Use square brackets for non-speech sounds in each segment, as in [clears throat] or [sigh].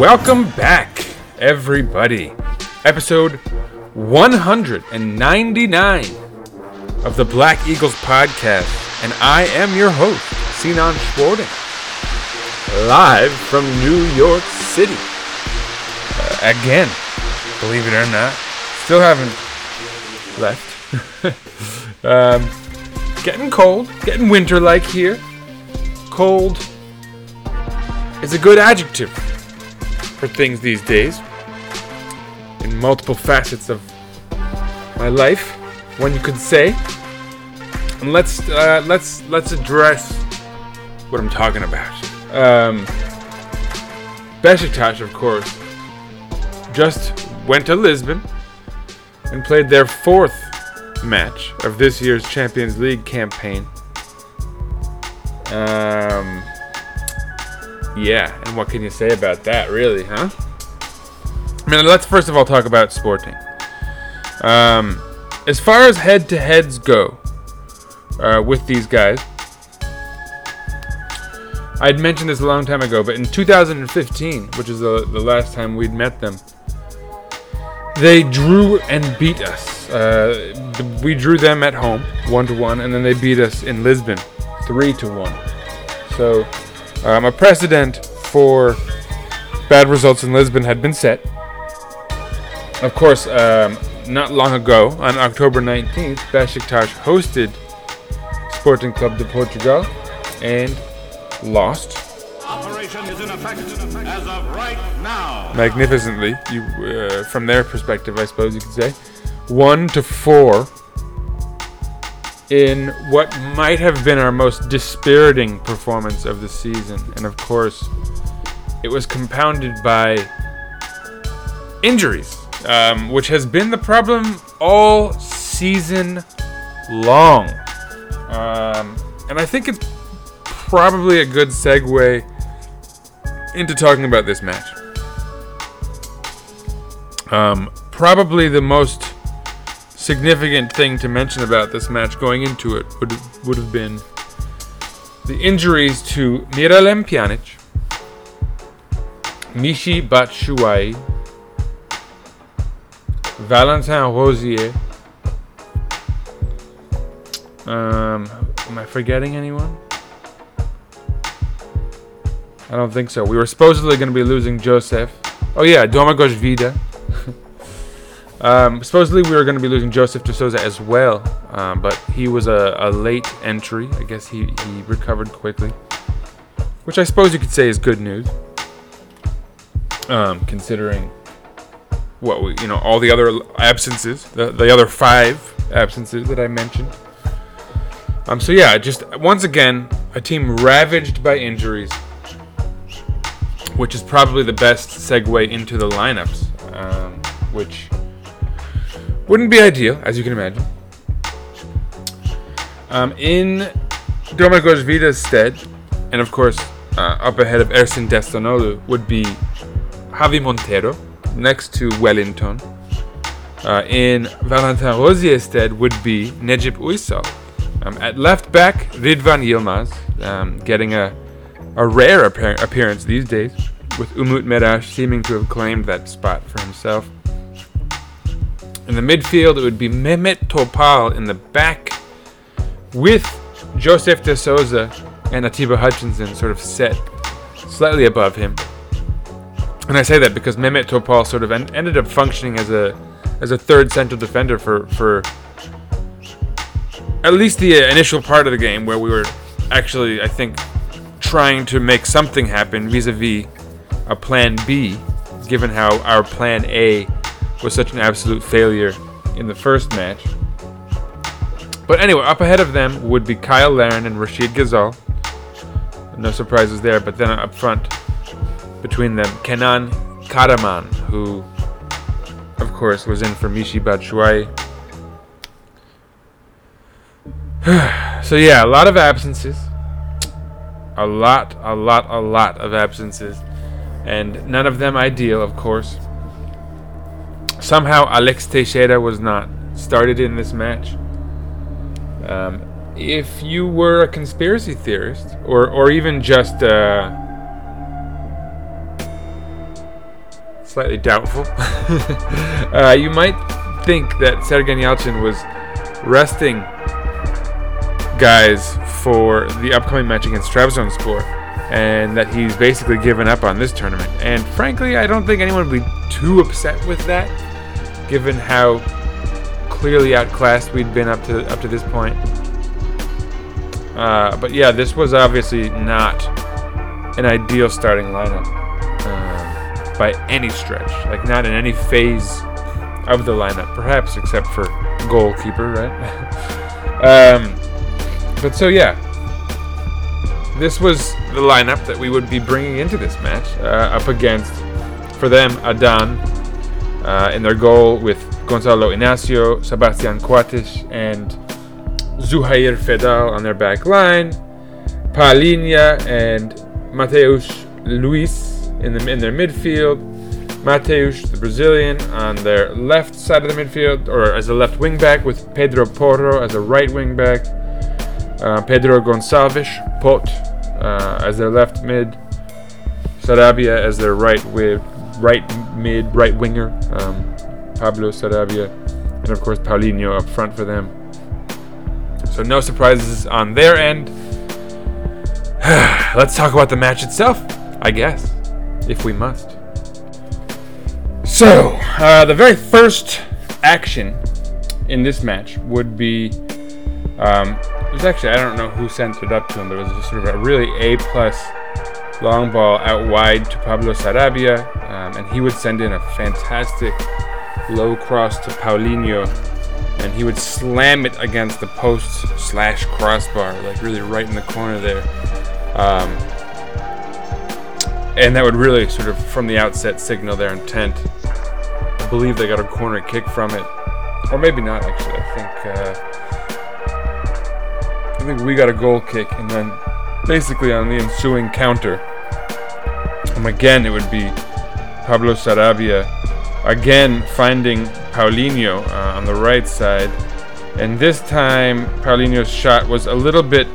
Welcome back, everybody. Episode 199 of the Black Eagles podcast. And I am your host, Sinan Schwarting, live from New York City. Uh, again, believe it or not, still haven't left. [laughs] um, getting cold, getting winter like here. Cold is a good adjective for things these days. In multiple facets of my life, one you could say. And let's uh, let's let's address what I'm talking about. Um, Besiktas, of course, just went to Lisbon and played their fourth match of this year's Champions League campaign. Um, yeah, and what can you say about that, really, huh? I mean, let's first of all talk about Sporting. Um, as far as head to heads go uh, with these guys, I'd mentioned this a long time ago, but in 2015, which is the, the last time we'd met them, they drew and beat us. Uh, we drew them at home, one to one, and then they beat us in Lisbon, three to one. So, um, a precedent for bad results in Lisbon had been set. Of course, um, not long ago, on October 19th, Besiktas hosted Sporting Club de Portugal and lost Operation is in effect as of right now. magnificently. You, uh, from their perspective, I suppose you could say, one to four in what might have been our most dispiriting performance of the season, and of course, it was compounded by injuries, um, which has been the problem all season long. Um, and I think it's probably a good segue into talking about this match. Um, probably the most significant thing to mention about this match going into it would would have been the injuries to Miralem Pjanic, Michy Batshuayi, Valentin Rosier. Um, am I forgetting anyone? I don't think so. We were supposedly going to be losing Joseph. Oh yeah, Domagoj Vida. Um, supposedly we were going to be losing Joseph de Souza as well, um, but he was a, a late entry. I guess he, he recovered quickly, which I suppose you could say is good news, um, considering what we, you know all the other absences, the, the other five absences that I mentioned. Um, so yeah, just once again, a team ravaged by injuries which is probably the best segue into the lineups, um, which wouldn't be ideal, as you can imagine. Um, in Domagoj Vida's stead, and of course uh, up ahead of Ersin Destanoğlu, would be Javi Montero, next to Wellington. Uh, in Valentin Rosier's stead would be Necip Uysal. Um, at left back, Ridvan Yilmaz, um, getting a a rare appear- appearance these days, with Umut Meraş seeming to have claimed that spot for himself. In the midfield, it would be Mehmet Topal in the back, with Joseph de Souza and Atiba Hutchinson sort of set slightly above him. And I say that because Mehmet Topal sort of en- ended up functioning as a as a third central defender for for at least the uh, initial part of the game where we were actually, I think, trying to make something happen vis-a-vis a plan B, given how our plan A was such an absolute failure in the first match. But anyway, up ahead of them would be Kyle Larin and Rachid Ghezzal. No surprises there, but then up front between them, Kenan Karaman, who, of course, was in for Michy Batshuayi. [sighs] so yeah, a lot of absences. A lot, a lot, a lot of absences. And none of them ideal, of course. Somehow Alex Teixeira was not started in this match. Um, if you were a conspiracy theorist, or, or even just uh, slightly doubtful, [laughs] uh, you might think that Sergen Yalçın was resting guys for the upcoming match against Trabzonspor, and that he's basically given up on this tournament. And frankly, I don't think anyone would be too upset with that, given how clearly outclassed we'd been up to up to this point. Uh, but yeah, this was obviously not an ideal starting lineup uh, by any stretch. Like not in any phase of the lineup, perhaps except for goalkeeper, right? [laughs] um, but so yeah, this was the lineup that we would be bringing into this match uh, up against, for them, Adan uh, in their goal with Gonzalo Inacio, Sebastian Coates, and Zouhair Feddal on their back line, Palhinha and Mateus Luis in, the, in their midfield, Mateus, the Brazilian, on their left side of the midfield, or as a left wing back, with Pedro Porro as a right wing back, uh, Pedro Gonçalves, Pot, uh, as their left mid, Sarabia as their right wi- right mid, right winger, um, Pablo Sarabia, and of course Paulinho up front for them. So no surprises on their end. [sighs] Let's talk about the match itself, I guess, if we must. So, uh, the very first action in this match would be. Um, it was actually, I don't know who sent it up to him, but it was just sort of a really A plus long ball out wide to Pablo Sarabia, um, and he would send in a fantastic low cross to Paulinho, and he would slam it against the post slash crossbar, like really right in the corner there. Um, and that would really sort of from the outset signal their intent. I believe they got a corner kick from it, or maybe not actually. I think uh, I think we got a goal kick, and then basically on the ensuing counter, um, again it would be Pablo Sarabia again finding Paulinho uh, on the right side, and this time Paulinho's shot was a little bit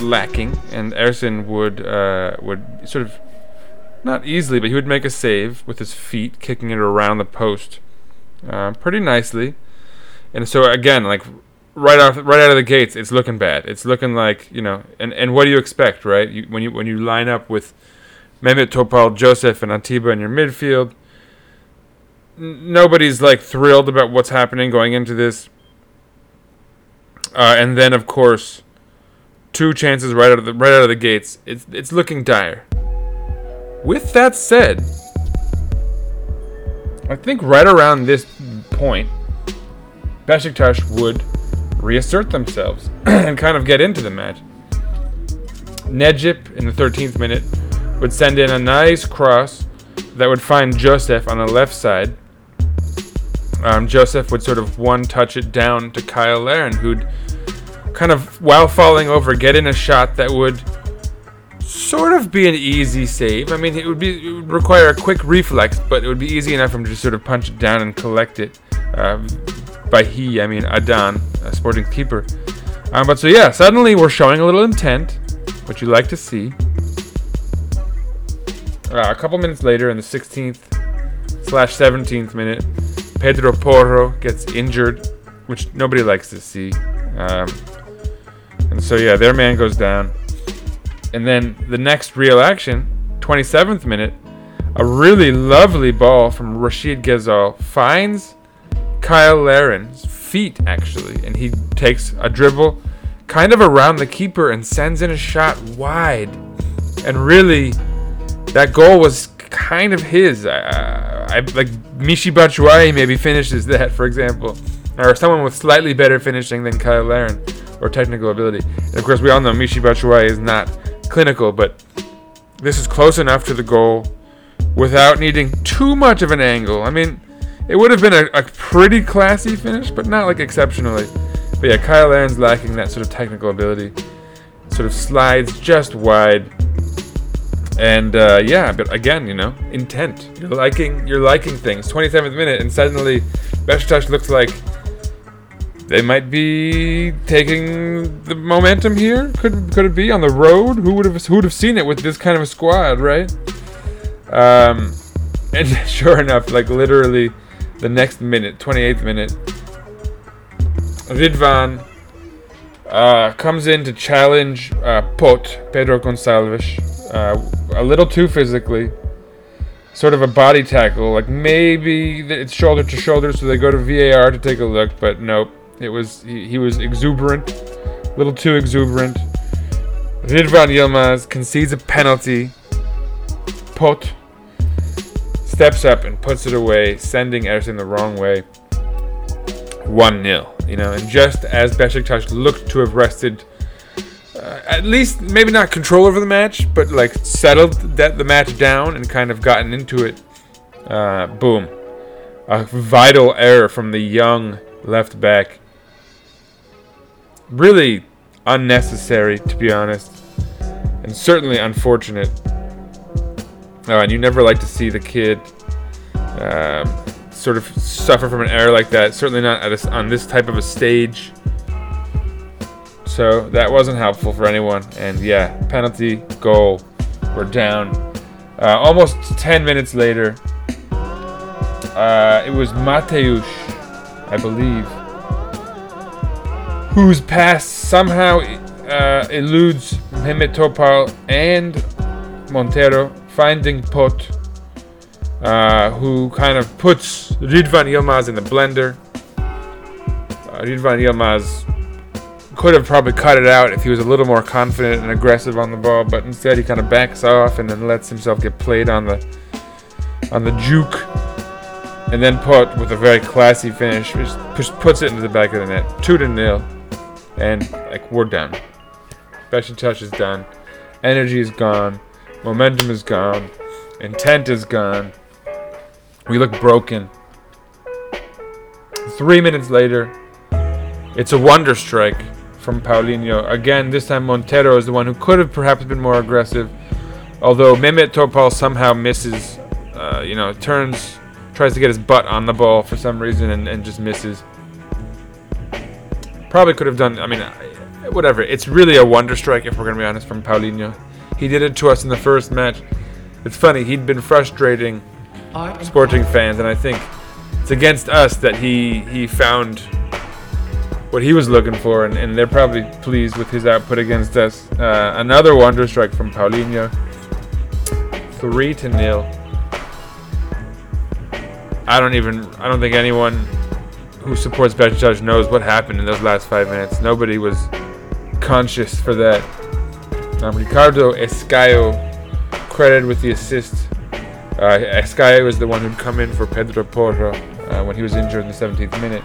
lacking, and Ersin would uh, would sort of not easily, but he would make a save with his feet, kicking it around the post uh, pretty nicely. And so again, like right off, right out of the gates, it's looking bad. It's looking like you know, and, and what do you expect, right? You, when you when you line up with Mehmet Topal, Joseph, and Atiba in your midfield, n- nobody's like thrilled about what's happening going into this. Uh, and then of course, two chances right out of the right out of the gates. It's it's looking dire. With that said, I think right around this point, Besiktas would reassert themselves [clears throat] and kind of get into the match. Necip in the 13th minute would send in a nice cross that would find Joseph on the left side. Um, Joseph would sort of one touch it down to Kyle Larin, who'd kind of, while falling over, get in a shot that would sort of be an easy save. I mean, it would be it would require a quick reflex, but it would be easy enough for him to just sort of punch it down and collect it. Uh, by he, I mean Adan, a sporting keeper. Um, but so yeah, suddenly we're showing a little intent, which you like to see. Uh, a couple minutes later, in the 16th slash 17th minute, Pedro Porro gets injured, which nobody likes to see. Um, and so yeah, their man goes down. And then the next real action, 27th minute, a really lovely ball from Rachid Ghezzal finds Kyle Larin's feet actually, and he takes a dribble kind of around the keeper and sends in a shot wide. And really, that goal was kind of his. Uh, I like Michy Batshuayi maybe finishes that, for example. or someone with slightly better finishing than Kyle Larin or technical ability. And of course, we all know Michy Batshuayi is not clinical, but this is close enough to the goal without needing too much of an angle. I mean, it would have been a, a pretty classy finish, but not like exceptionally. But yeah, Kyle Larin's lacking that sort of technical ability. Sort of slides just wide. And uh, yeah, but again, you know, intent. You're liking, you're liking things. 27th minute, and suddenly, Besiktas looks like they might be taking the momentum here. Could could it be on the road? Who would have who would have seen it with this kind of a squad, right? Um, and [laughs] sure enough, like literally, the next minute, 28th minute, Ridvan uh, comes in to challenge uh, Pot Pedro Gonçalves uh, a little too physically. Sort of a body tackle, like maybe it's shoulder to shoulder, so they go to VAR to take a look, but nope. It was he, he was exuberant, a little too exuberant. Ridvan Yilmaz concedes a penalty. Pot steps up and puts it away, sending Ersin the wrong way. 1 0. You know, and just as Besiktas looked to have rested, uh, at least maybe not control over the match, but like settled that the match down and kind of gotten into it. Uh, boom, a vital error from the young left back. Really unnecessary, to be honest, and certainly unfortunate. Oh, and you never like to see the kid um, sort of suffer from an error like that. Certainly not a, on this type of a stage. So that wasn't helpful for anyone. And yeah, penalty, goal. We're down. Uh, almost 10 minutes later, uh, it was Mateusz, I believe, whose pass somehow uh, eludes Mehmet Topal and Montero, finding Pot uh, who kind of puts Ridvan Yilmaz in the blender. Uh, Ridvan Yilmaz could have probably cut it out if he was a little more confident and aggressive on the ball, but instead he kind of backs off and then lets himself get played on the on the juke, and then put with a very classy finish, just puts it into the back of the net, two to nil, and like we're done. Besiktas is done, energy is gone, momentum is gone, intent is gone. We look broken. Three minutes later, it's a wonder strike from Paulinho. Again, this time Montero is the one who could have perhaps been more aggressive. Although Mehmet Topal somehow misses, uh, you know, turns, tries to get his butt on the ball for some reason and, and just misses. Probably could have done, I mean, whatever. It's really a wonder strike, if we're going to be honest, from Paulinho. He did it to us in the first match. It's funny, he'd been frustrating Sporting fans, and I think it's against us that he he found what he was looking for, and, and they're probably pleased with his output against us. Uh, another wonder strike from Paulinho, three to nil. I don't even I don't think anyone who supports Besiktas knows what happened in those last five minutes. Nobody was conscious for that. Um, Ricardo Esgaio credited with the assist uh, Esgaio was the one who'd come in for Pedro Porro uh, when he was injured in the 17th minute.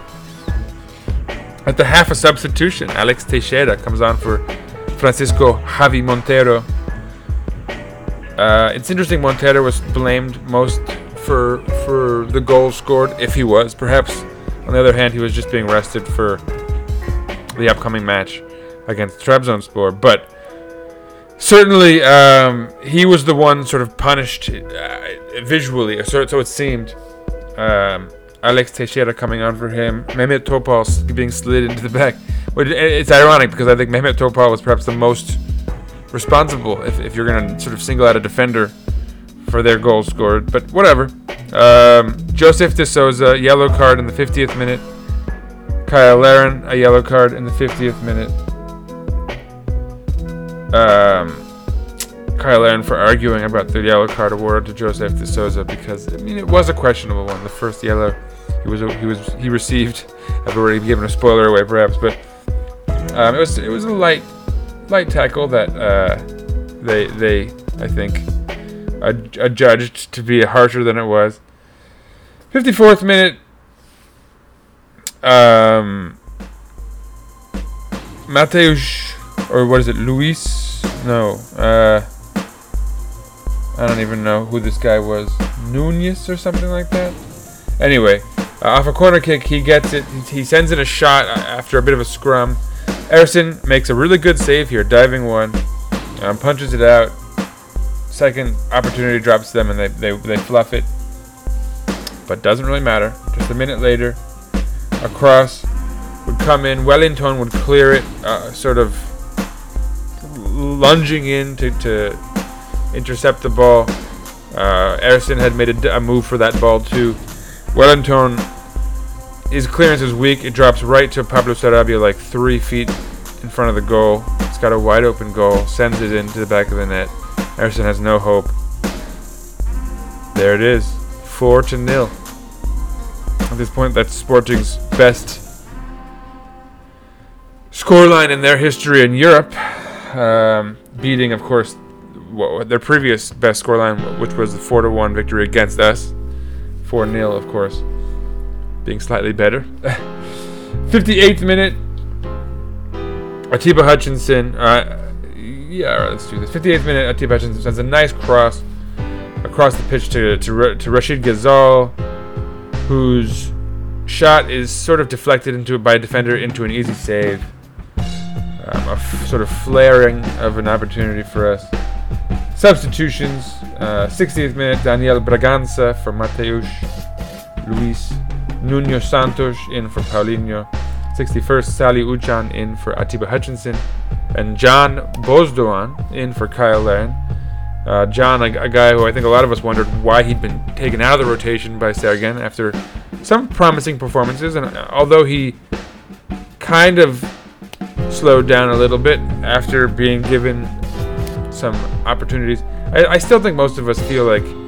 At the half a substitution, Alex Teixeira comes on for Francisco Javi Montero. Uh, it's interesting. Montero was blamed most for for the goal scored, if he was. Perhaps, on the other hand, he was just being rested for the upcoming match against Trabzonspor. But certainly um, he was the one sort of punished uh, visually, so, so it seemed. Um, Alex Teixeira coming on for him, Mehmet Topal being slid into the back. It's ironic because I think Mehmet Topal was perhaps the most responsible if, if you're going to sort of single out a defender for their goal scored. But whatever. Um, Joseph de Souza, yellow card in the 50th minute. Kyle Larin, a yellow card in the 50th minute um, Kyle Larin for arguing about the yellow card award to Joseph De Souza because I mean it was a questionable one. The first yellow he was he was he received. I've already given a spoiler away perhaps, but um, it was it was a light light tackle that uh, they they I think adjudged to be harsher than it was. 54th minute. Um, Mateusz, or what is it, Luis? No, uh, I don't even know who this guy was. Nunez or something like that. Anyway, off a corner kick, he gets it. He, sends in a shot uh, after a bit of a scrum. Ersin makes a really good save here, diving one, um, punches it out. Second opportunity drops them, and they, they, they fluff it. But doesn't really matter. Just a minute later, a cross would come in. Wellington would clear it, uh, sort of lunging in to, to intercept the ball. Uh, had made a move for that ball too. Wellington, his clearance is weak. It drops right to Pablo Sarabia, like three feet in front of the goal. It's got a wide open goal. Sends it into the back of the net. Ersin has no hope. There it is, four to nil. At this point, that's Sporting's best scoreline in their history in Europe, um, beating, of course, their previous best scoreline, which was the four to one victory against us. Four 0 of course, being slightly better. [sighs] 58th minute. Atiba Hutchinson. Uh, yeah, let's do this. 58th minute. Atiba Hutchinson sends a nice cross across the pitch to to, to Rachid Ghezzal, whose shot is sort of deflected into by a defender into an easy save. Um, a f- sort of flaring of an opportunity for us. Substitutions. Uh, 60th minute, Daniel Bragança for Mateusz Luis. Nuno Santos in for Paulinho. 61st, Salih Uçan in for Atiba Hutchinson. And Can Bozdoğan in for Kyle Larin. Uh, John, a, a guy who I think a lot of us wondered why he'd been taken out of the rotation by Sergen after some promising performances. And uh, although he kind of slowed down a little bit after being given some opportunities, I, I still think most of us feel like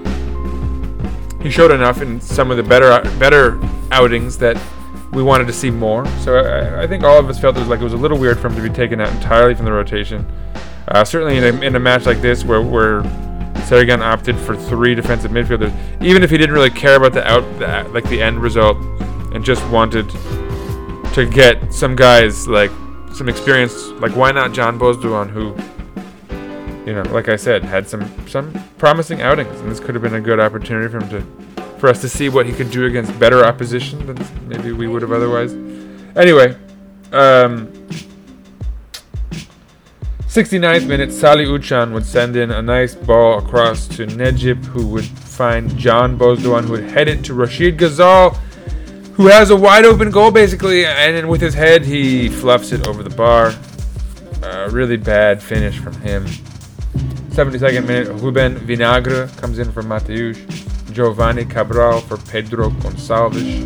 he showed enough in some of the better better outings that we wanted to see more. So I, I think all of us felt it was like it was a little weird for him to be taken out entirely from the rotation. Uh, certainly in a, in a match like this where where opted for three defensive midfielders, even if he didn't really care about the out the, like the end result and just wanted to get some guys like some experience, like why not Can Bozdoğan who you know, like I said, had some some promising outings, and this could have been a good opportunity for him to, for us to see what he could do against better opposition than maybe we would have otherwise. Anyway, um, 69th minute, Salih Uçan would send in a nice ball across to Necip, who would find Can Bozdoğan, who would head it to Rachid Ghezzal, who has a wide open goal basically, and then with his head he fluffs it over the bar. Uh, really bad finish from him. 72nd minute, Ruben Vinagre comes in for Mateusz. Jovane Cabral for Pedro Gonçalves.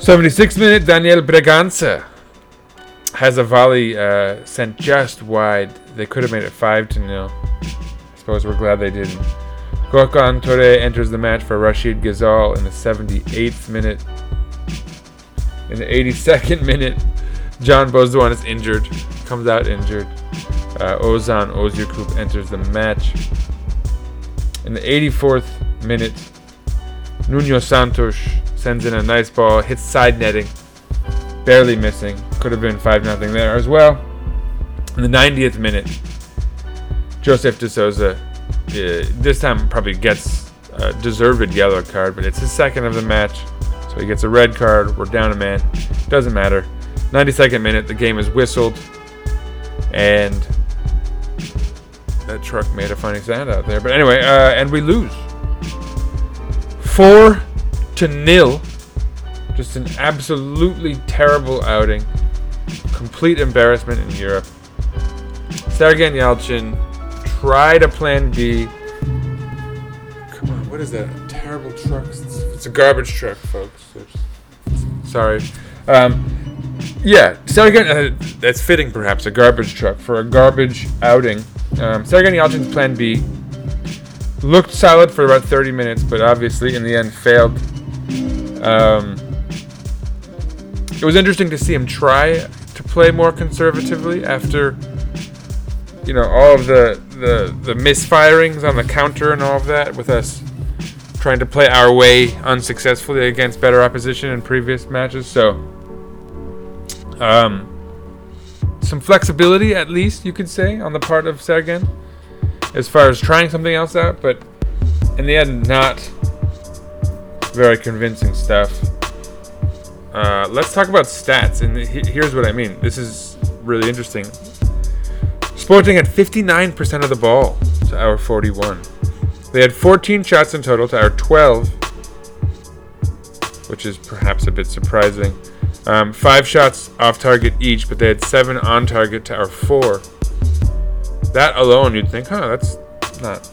76th minute, Daniel Bragança has a volley uh, sent just wide. They could have made it 5 to 0. I suppose we're glad they didn't. Gökhan Töre enters the match for Rachid Ghezzal in the 78th minute. In the 82nd [laughs] minute, Can Bozdoğan is injured, comes out injured. Uh, Oğuzhan Özyakup enters the match. In the 84th minute, Nuno Santos sends in a nice ball, hits side netting, barely missing. Could have been 5 0 there as well. In the 90th minute, Joseph De Souza, uh, this time probably gets a deserved yellow card, but it's his second of the match. So he gets a red card. We're down a man. Doesn't matter. 92nd minute, the game is whistled. And that truck made a funny sound out there. But anyway, uh, and we lose. Four to nil. Just an absolutely terrible outing. Complete embarrassment in Europe. Sergen Yalçın tried a plan B. Come on, what is that? A terrible truck. It's, a garbage truck, folks. Sorry. Um, yeah, Sergen, uh, that's fitting perhaps, a garbage truck for a garbage outing. Um, Yalçın's plan B looked solid for about 30 minutes, but obviously in the end failed. Um, it was interesting to see him try to play more conservatively after, you know, all of the, the, the misfirings on the counter and all of that, with us trying to play our way unsuccessfully against better opposition in previous matches. So, um, some flexibility at least you could say on the part of Sergen as far as trying something else out, but in the end, not very convincing stuff. Uh, let's talk about stats, and here's what I mean. This is really interesting. Sporting had 59% of the ball to our 41. They had 14 shots in total to our 12, which is perhaps a bit surprising. Um, five shots off target each, but they had seven on target to our four. That alone, you'd think, huh, that's not.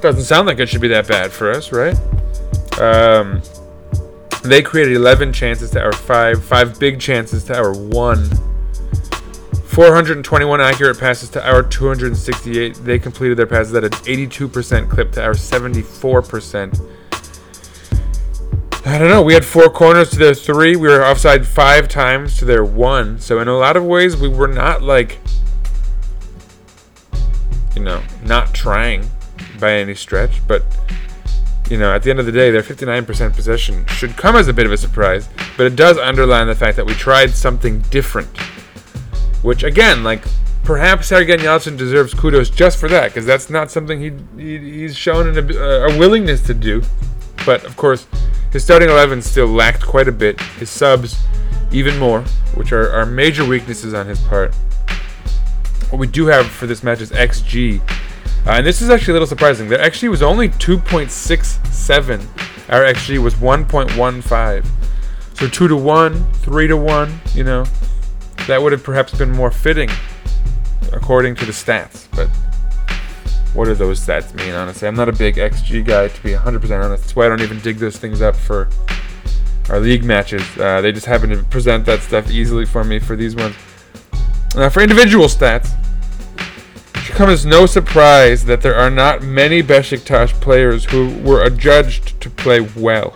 Doesn't sound like it should be that bad for us, right? Um, they created 11 chances to our five, five big chances to our one. 421 accurate passes to our 268. They completed their passes at an 82% clip to our 74%. I don't know. We had four corners to their three. We were offside five times to their one. So in a lot of ways, we were not like, you know, not trying by any stretch. But you know, at the end of the day, their 59% possession should come as a bit of a surprise. But it does underline the fact that we tried something different. Which again, like perhaps Sergen Yalçın deserves kudos just for that, because that's not something he, he he's shown ab- uh, a willingness to do. But of course, his starting 11 still lacked quite a bit. His subs, even more, which are, are major weaknesses on his part. What we do have for this match is XG. Uh, and this is actually a little surprising. There actually was only 2.67. Our XG was 1.15. So 2 to 1, 3 to 1, you know. That would have perhaps been more fitting according to the stats. But what do those stats mean, honestly? I'm not a big XG guy, to be 100% honest. That's why I don't even dig those things up for our league matches. Uh, they just happen to present that stuff easily for me for these ones. Now, for individual stats, it should come as no surprise that there are not many Besiktas players who were adjudged to play well.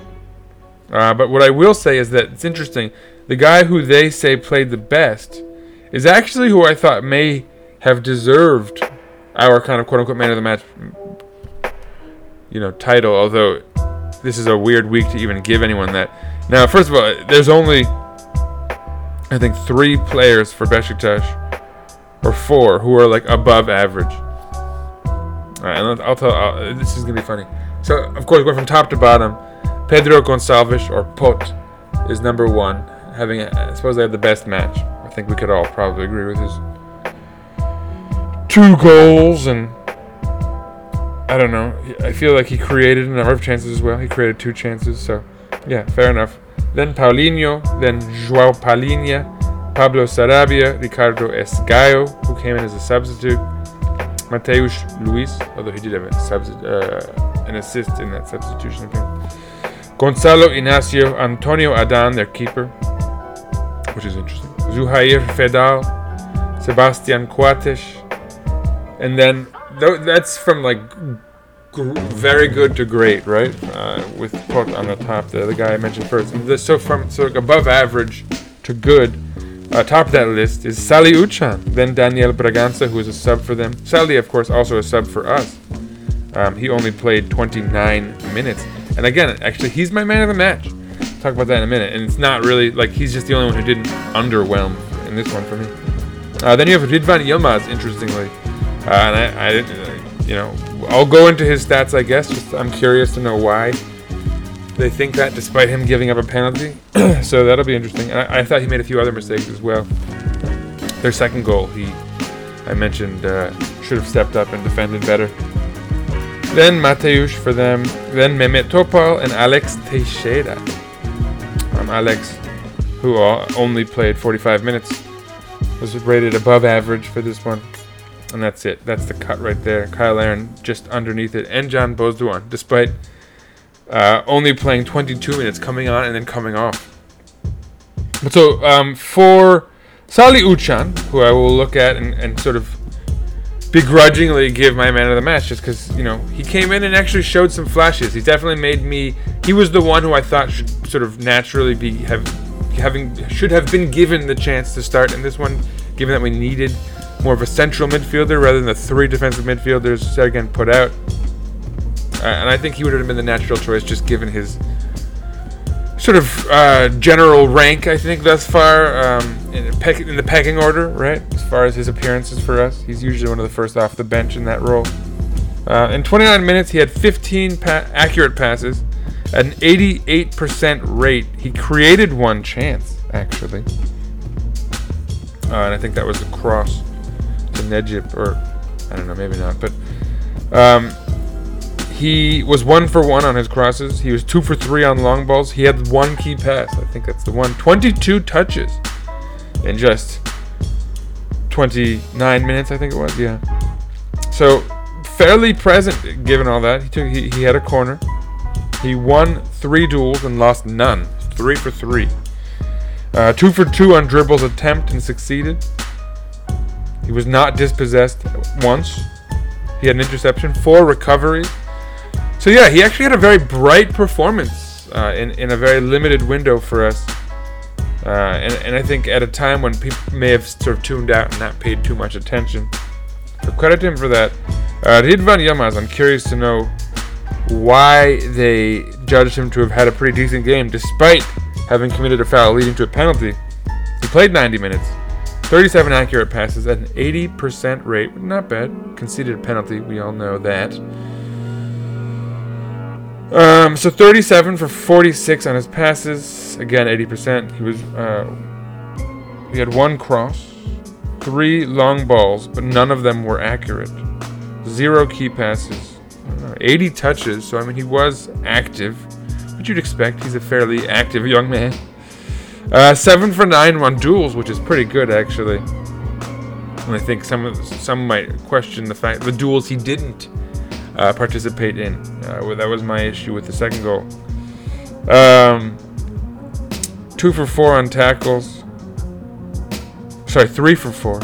Uh, but what I will say is that it's interesting. The guy who they say played the best is actually who I thought may have deserved our kind of quote unquote man of the match, you know, title. Although this is a weird week to even give anyone that. Now, first of all, there's only I think three players for Besiktas, or four, who are like above average. All right, I'll tell. I'll, this is gonna be funny. So, of course, we're from top to bottom. Pedro Gonçalves or Pot is number one, having uh, I suppose they have the best match. I think we could all probably agree with his two goals and I don't know. I feel like he created a number of chances as well. He created two chances, so yeah, fair enough. Then Paulinho, then João Palhinha, Pablo Sarabia, Ricardo Esgaio, who came in as a substitute, Mateus Luis, although he did have a uh, an assist in that substitution game. Gonzalo Inacio, Antonio Adan, their keeper, which is interesting. Zouhair Feddal, Sebastian Coates, and then th- that's from like gr- very good to great, right? Uh, with Pot on the top, the the guy I mentioned first. So from so above average to good, uh, top of that list is Salih Uçan, then Daniel Bragança, who is a sub for them. Sally, of course, also a sub for us. Um, he only played 29 minutes, and again, actually, he's my man of the match. Talk about that in a minute. And it's not really like he's just the only one who didn't underwhelm in this one for me. Uh, then you have Ridvan Yilmaz, interestingly. Uh, and I, I, you know, I'll go into his stats, I guess. Just I'm curious to know why they think that, despite him giving up a penalty. [clears throat] so that'll be interesting. And I, I thought he made a few other mistakes as well. Their second goal, he, I mentioned, uh, should have stepped up and defended better. Then Mateusz for them. Then Mehmet Topal and Alex Teixeira. Um, Alex, who only played 45 minutes, was rated above average for this one. And that's it. That's the cut right there. Kyle Larin just underneath it. And Can Bozdoğan, despite uh, only playing 22 minutes, coming on and then coming off. But so um, for Salih Uçan, who I will look at and, and sort of begrudgingly give my man of the match, just because you know he came in and actually showed some flashes. He definitely made me. He was the one who I thought should sort of naturally be have having should have been given the chance to start in this one, given that we needed more of a central midfielder rather than the three defensive midfielders Sergen put out. uh, and I think he would have been the natural choice just given his sort of uh, general rank. I think thus far um, in, the peck- in the pecking order, right? As far as his appearances for us, he's usually one of the first off the bench in that role. Uh, in 29 minutes, he had 15 pa- accurate passes at an 88% rate. He created one chance, actually. Uh, and I think that was a cross to Necip, or I don't know, maybe not. But um, he was one for one on his crosses. He was two for three on long balls. He had one key pass. I think that's the one. 22 touches in just 29 minutes, I think it was. Yeah. So fairly present given all that. He took he, he had a corner. He won three duels and lost none. Three for three. Uh, two for two on dribbles attempt and succeeded. He was not dispossessed once. He had an interception, four recoveries. So yeah, he actually had a very bright performance uh, in in a very limited window for us. Uh, and, and I think at a time when people may have sort of tuned out and not paid too much attention. So credit him for that. Uh, Ridvan Yilmaz, I'm curious to know why they judged him to have had a pretty decent game despite having committed a foul leading to a penalty. He played 90 minutes, 37 accurate passes at an 80% rate. Not bad. Conceded a penalty, we all know that. Um, so 37 for 46 on his passes. Again, 80%. He was uh, he had one cross, three long balls, but none of them were accurate. Zero key passes, uh, 80 touches. So I mean, he was active, but you'd expect he's a fairly active young man. Uh, seven for nine on duels, which is pretty good actually. And I think some some might question the fact the duels he didn't uh, participate in. Uh, that was my issue with the second goal. Um, two for four on tackles. Sorry, three for four,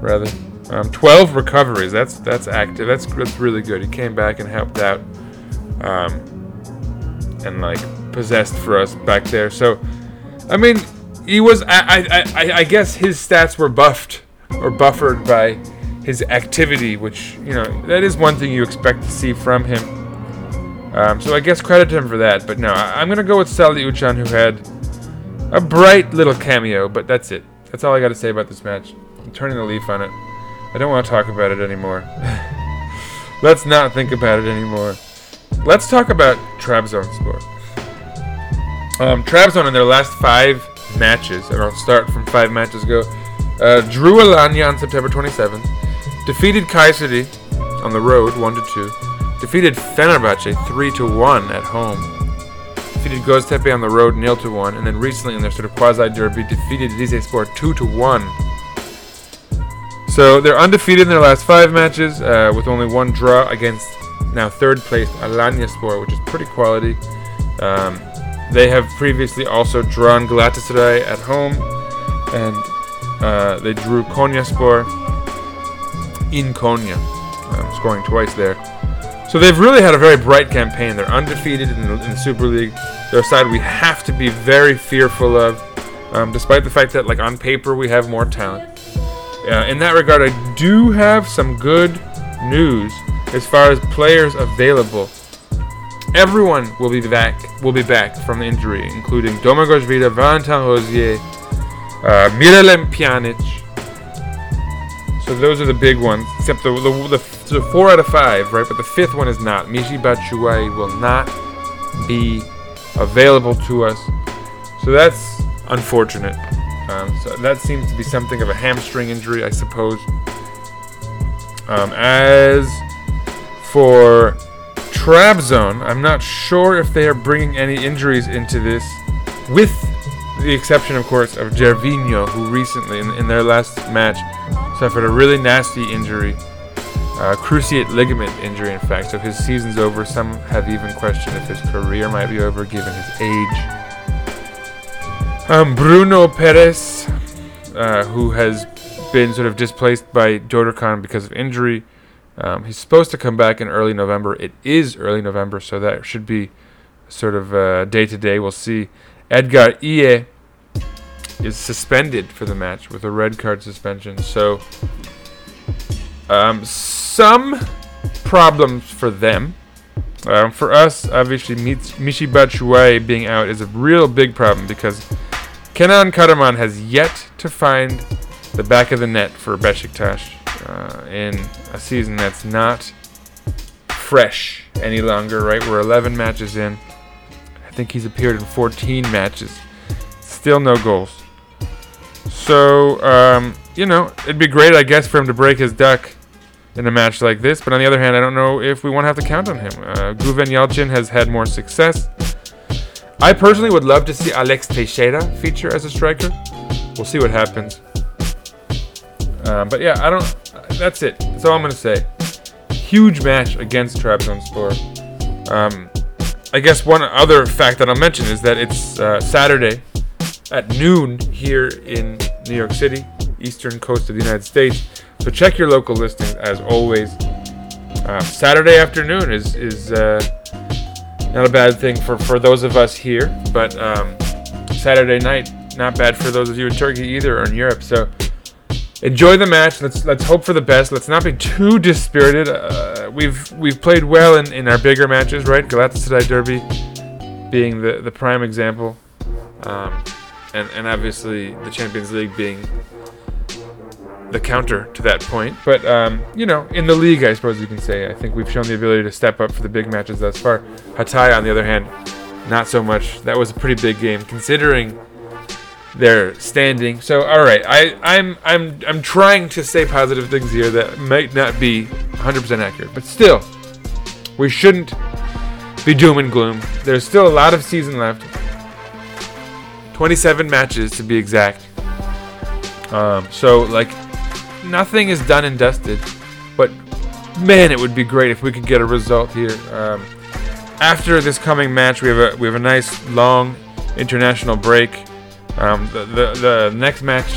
rather. Um, Twelve recoveries. That's that's active. That's that's really good. He came back and helped out, um, and like possessed for us back there. So, I mean, he was. I I, I, I guess his stats were buffed or buffered by his activity, which you know that is one thing you expect to see from him. Um, so I guess credit him for that. But no, I, am gonna go with Salih Uçan, who had a bright little cameo. But that's it. That's all I got to say about this match. I'm turning the leaf on it. I don't want to talk about it anymore. [laughs] Let's not think about it anymore. Let's talk about Trabzonspor. Um, Trabzon in their last five matches, and I'll start from five matches ago, uh, drew Alanya on September 27th, defeated Kayseri on the road 1 to 2, defeated Fenerbahce 3 to 1 at home, defeated Göztepe on the road 0 to 1, and then recently in their sort of quasi derby defeated Rizespor 2 to 1. So they're undefeated in their last five matches, uh, with only one draw against now third place Alanyaspor, which is pretty quality. Um, they have previously also drawn Galatasaray at home, and uh, they drew Konyaspor in Konya, um, scoring twice there. So they've really had a very bright campaign. They're undefeated in the, in the Super League. They're a side we have to be very fearful of, um, despite the fact that, like on paper, we have more talent. Uh, in that regard, I do have some good news as far as players available. Everyone will be back. Will be back from the injury, including Domagoj Vida, Valentin Rosier, uh, Miralem Pjanic. So those are the big ones, except the the, the, the four out of five, right? But the fifth one is not. Michy Batshuayi will not be available to us. So that's unfortunate. Um, so that seems to be something of a hamstring injury, I suppose. Um, as for Trabzon, I'm not sure if they are bringing any injuries into this, with the exception, of course, of Gervinho, who recently, in, in their last match, suffered a really nasty injury, uh, cruciate ligament injury, in fact. So his season's over. Some have even questioned if his career might be over given his age. Um, Bruno Peres, uh, who has been sort of displaced by Dordokan because of injury. Um, he's supposed to come back in early November. It is early November, so that should be sort of day to day. We'll see. Edgar Ie is suspended for the match with a red card suspension. So, um, some problems for them Um, for us, obviously, Mich- Michy Batshuayi being out is a real big problem because Kenan Karaman has yet to find the back of the net for Besiktas uh, in a season that's not fresh any longer, right? We're 11 matches in. I think he's appeared in 14 matches. Still no goals. So, um, you know, it'd be great, I guess, for him to break his duck in a match like this. But on the other hand, I don't know if we want to have to count on him. Uh, Güven Yalçın has had more success. I personally would love to see Alex Teixeira feature as a striker. We'll see what happens. Uh, but yeah, I don't. That's it. That's all I'm gonna say. Huge match against Trabzonspor. Um, I guess one other fact that I'll mention is that it's uh, Saturday at noon here in New York City, eastern coast of the United States. So check your local listings as always. Uh, Saturday afternoon is is uh, not a bad thing for, for those of us here, but um, Saturday night not bad for those of you in Turkey either or in Europe. So enjoy the match. Let's let's hope for the best. Let's not be too dispirited. Uh, we've we've played well in, in our bigger matches, right? Galatasaray Derby being the, the prime example, um, and and obviously the Champions League being the counter to that point. But um, you know, in the league, I suppose you can say, I think we've shown the ability to step up for the big matches thus far. Hatay, on the other hand, not so much. That was a pretty big game considering their standing. So, all right, I, I'm I'm I'm trying to say positive things here that might not be 100% accurate, but still, we shouldn't be doom and gloom. There's still a lot of season left. 27 matches to be exact. Um, so like nothing is done and dusted, but man, it would be great if we could get a result here. Um, after this coming match, we have a we have a nice long international break. Um, the, the the next match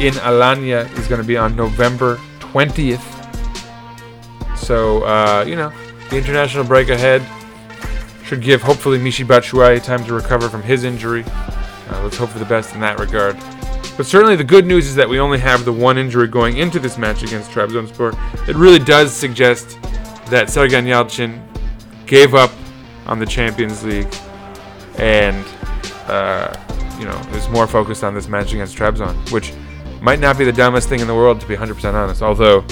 in Alanya is going to be on November 20th. So uh, you know, the international break ahead should give hopefully Michy Batshuayi time to recover from his injury. Uh, let's hope for the best in that regard. But certainly the good news is that we only have the one injury going into this match against Trabzonspor. It really does suggest that Sergen Yalçın gave up on the Champions League and, uh, you know, is more focused on this match against Trabzon, which might not be the dumbest thing in the world, to be 100% honest. Although,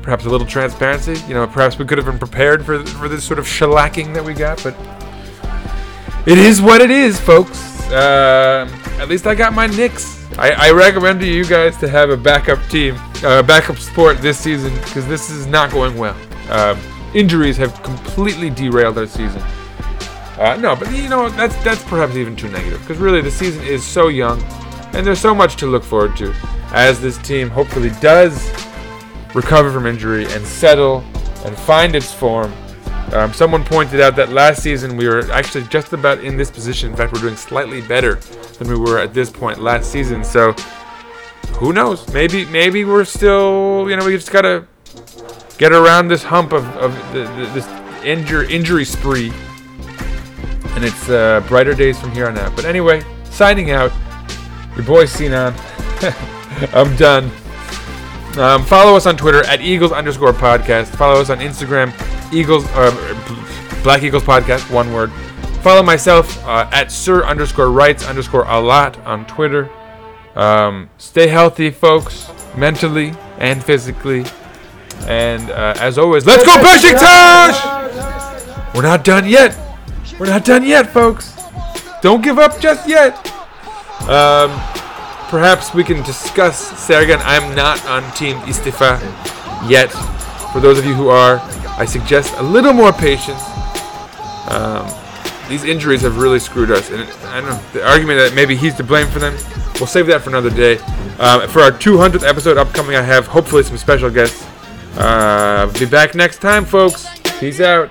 perhaps a little transparency, you know, perhaps we could have been prepared for, for this sort of shellacking that we got, but it is what it is, folks. Uh, at least I got my Knicks. I, I recommend to you guys to have a backup team, uh, backup sport this season because this is not going well. Um, injuries have completely derailed our season. Uh, no, but you know that's that's perhaps even too negative because really the season is so young, and there's so much to look forward to as this team hopefully does recover from injury and settle and find its form. Um, someone pointed out that last season we were actually just about in this position. In fact, we're doing slightly better than we were at this point last season. So who knows? Maybe maybe we're still you know we just gotta get around this hump of, of the, the, this injur- injury spree, and it's uh, brighter days from here on out. But anyway, signing out. Your boy Sinan. [laughs] I'm done. Um, follow us on Twitter at Eagles underscore podcast. Follow us on Instagram, Eagles uh, Black Eagles podcast, one word. Follow myself uh, at Sir underscore Writes underscore a lot on Twitter. Um, stay healthy, folks, mentally and physically. And uh, as always, let's go Beşiktaş! We're not done yet. We're not done yet, folks. Don't give up just yet. Um, perhaps we can discuss Sergen. I'm not on Team Istifa yet. For those of you who are, I suggest a little more patience. Um, these injuries have really screwed us, and I don't know the argument that maybe he's to blame for them. We'll save that for another day. Um, for our 200th episode upcoming, I have hopefully some special guests. Uh, be back next time, folks. Peace out.